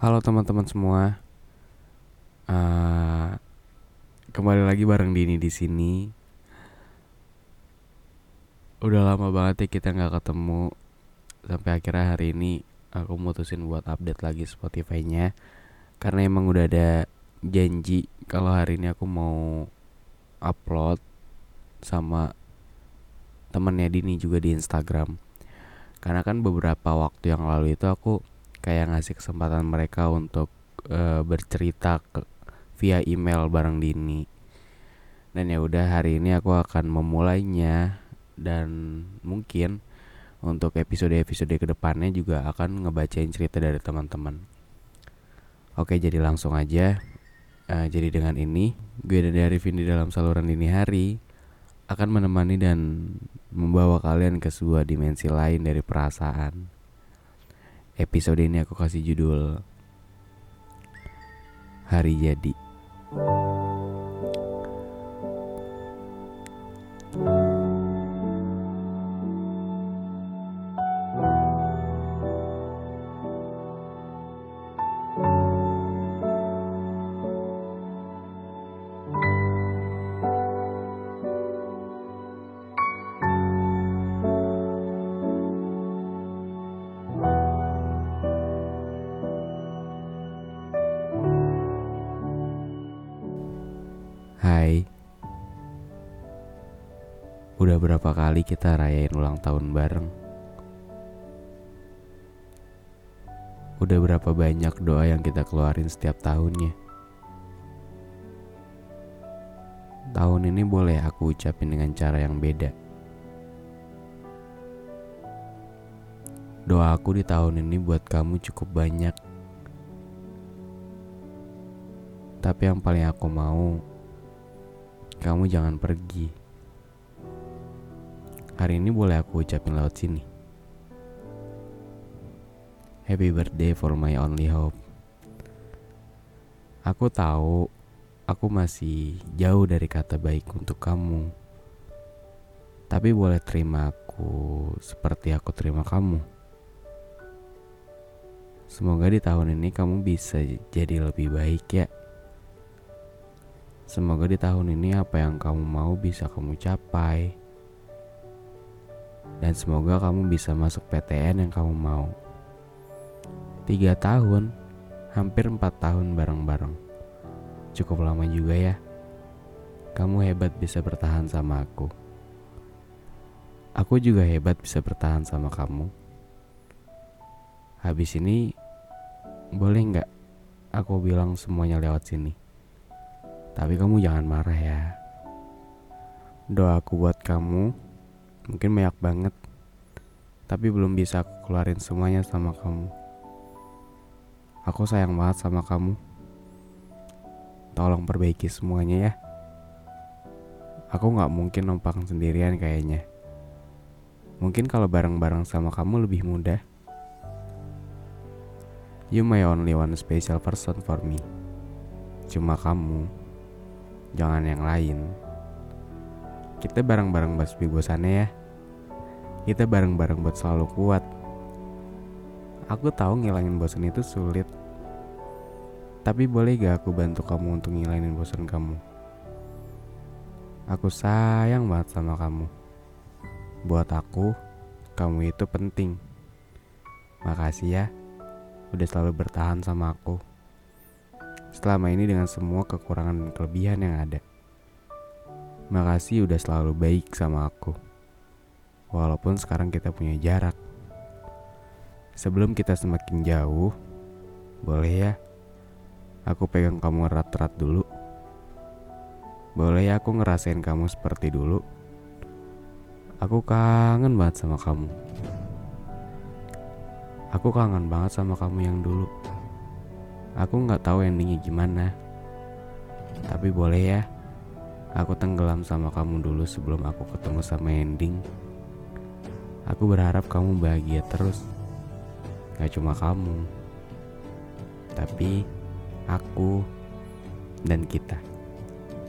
Halo teman-teman semua. Uh, kembali lagi bareng Dini di sini. Udah lama banget ya kita nggak ketemu. Sampai akhirnya hari ini aku mutusin buat update lagi Spotify-nya. Karena emang udah ada janji kalau hari ini aku mau upload sama temennya Dini juga di Instagram. Karena kan beberapa waktu yang lalu itu aku kayak ngasih kesempatan mereka untuk uh, bercerita ke, via email bareng Dini. Dan ya udah hari ini aku akan memulainya dan mungkin untuk episode-episode ke depannya juga akan ngebacain cerita dari teman-teman. Oke jadi langsung aja. Uh, jadi dengan ini gue dan Arifin di dalam saluran dini hari akan menemani dan membawa kalian ke sebuah dimensi lain dari perasaan. Episode ini aku kasih judul Hari Jadi. Hai. Udah berapa kali kita rayain ulang tahun bareng? Udah berapa banyak doa yang kita keluarin setiap tahunnya? Tahun ini boleh aku ucapin dengan cara yang beda. Doa aku di tahun ini buat kamu cukup banyak. Tapi yang paling aku mau kamu jangan pergi. Hari ini boleh aku ucapin lewat sini. Happy birthday for my only hope. Aku tahu aku masih jauh dari kata baik untuk kamu. Tapi boleh terima aku seperti aku terima kamu. Semoga di tahun ini kamu bisa jadi lebih baik ya. Semoga di tahun ini apa yang kamu mau bisa kamu capai. Dan semoga kamu bisa masuk PTN yang kamu mau. Tiga tahun, hampir empat tahun bareng-bareng. Cukup lama juga ya. Kamu hebat bisa bertahan sama aku. Aku juga hebat bisa bertahan sama kamu. Habis ini, boleh nggak aku bilang semuanya lewat sini? Tapi kamu jangan marah ya. Doaku buat kamu mungkin banyak banget. Tapi belum bisa aku keluarin semuanya sama kamu. Aku sayang banget sama kamu. Tolong perbaiki semuanya ya. Aku gak mungkin numpang sendirian kayaknya. Mungkin kalau bareng-bareng sama kamu lebih mudah. You my only one special person for me. Cuma kamu jangan yang lain. Kita bareng-bareng buat bosannya ya. Kita bareng-bareng buat selalu kuat. Aku tahu ngilangin bosan itu sulit. Tapi boleh gak aku bantu kamu untuk ngilangin bosan kamu? Aku sayang banget sama kamu. Buat aku, kamu itu penting. Makasih ya, udah selalu bertahan sama aku selama ini dengan semua kekurangan dan kelebihan yang ada. Makasih udah selalu baik sama aku. Walaupun sekarang kita punya jarak. Sebelum kita semakin jauh, boleh ya aku pegang kamu erat-erat dulu. Boleh ya aku ngerasain kamu seperti dulu. Aku kangen banget sama kamu. Aku kangen banget sama kamu yang dulu. Aku nggak tahu endingnya gimana. Tapi boleh ya, aku tenggelam sama kamu dulu sebelum aku ketemu sama ending. Aku berharap kamu bahagia terus. Gak cuma kamu, tapi aku dan kita.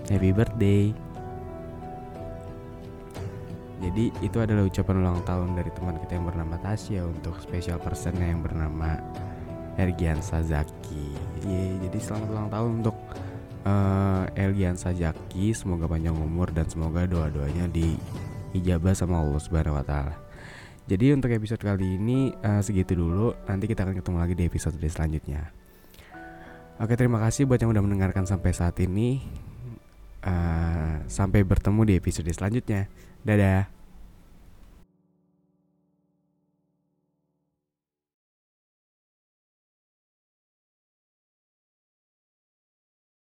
Happy birthday. Jadi itu adalah ucapan ulang tahun dari teman kita yang bernama Tasya untuk special person yang bernama Ergian Sazaki. Ye, jadi selamat ulang tahun untuk uh, Ergian Sazaki. Semoga panjang umur dan semoga doa-doanya di ijabah sama Allah Subhanahu wa taala. Jadi untuk episode kali ini uh, segitu dulu. Nanti kita akan ketemu lagi di episode selanjutnya. Oke, terima kasih buat yang udah mendengarkan sampai saat ini. Uh, sampai bertemu di episode selanjutnya. Dadah.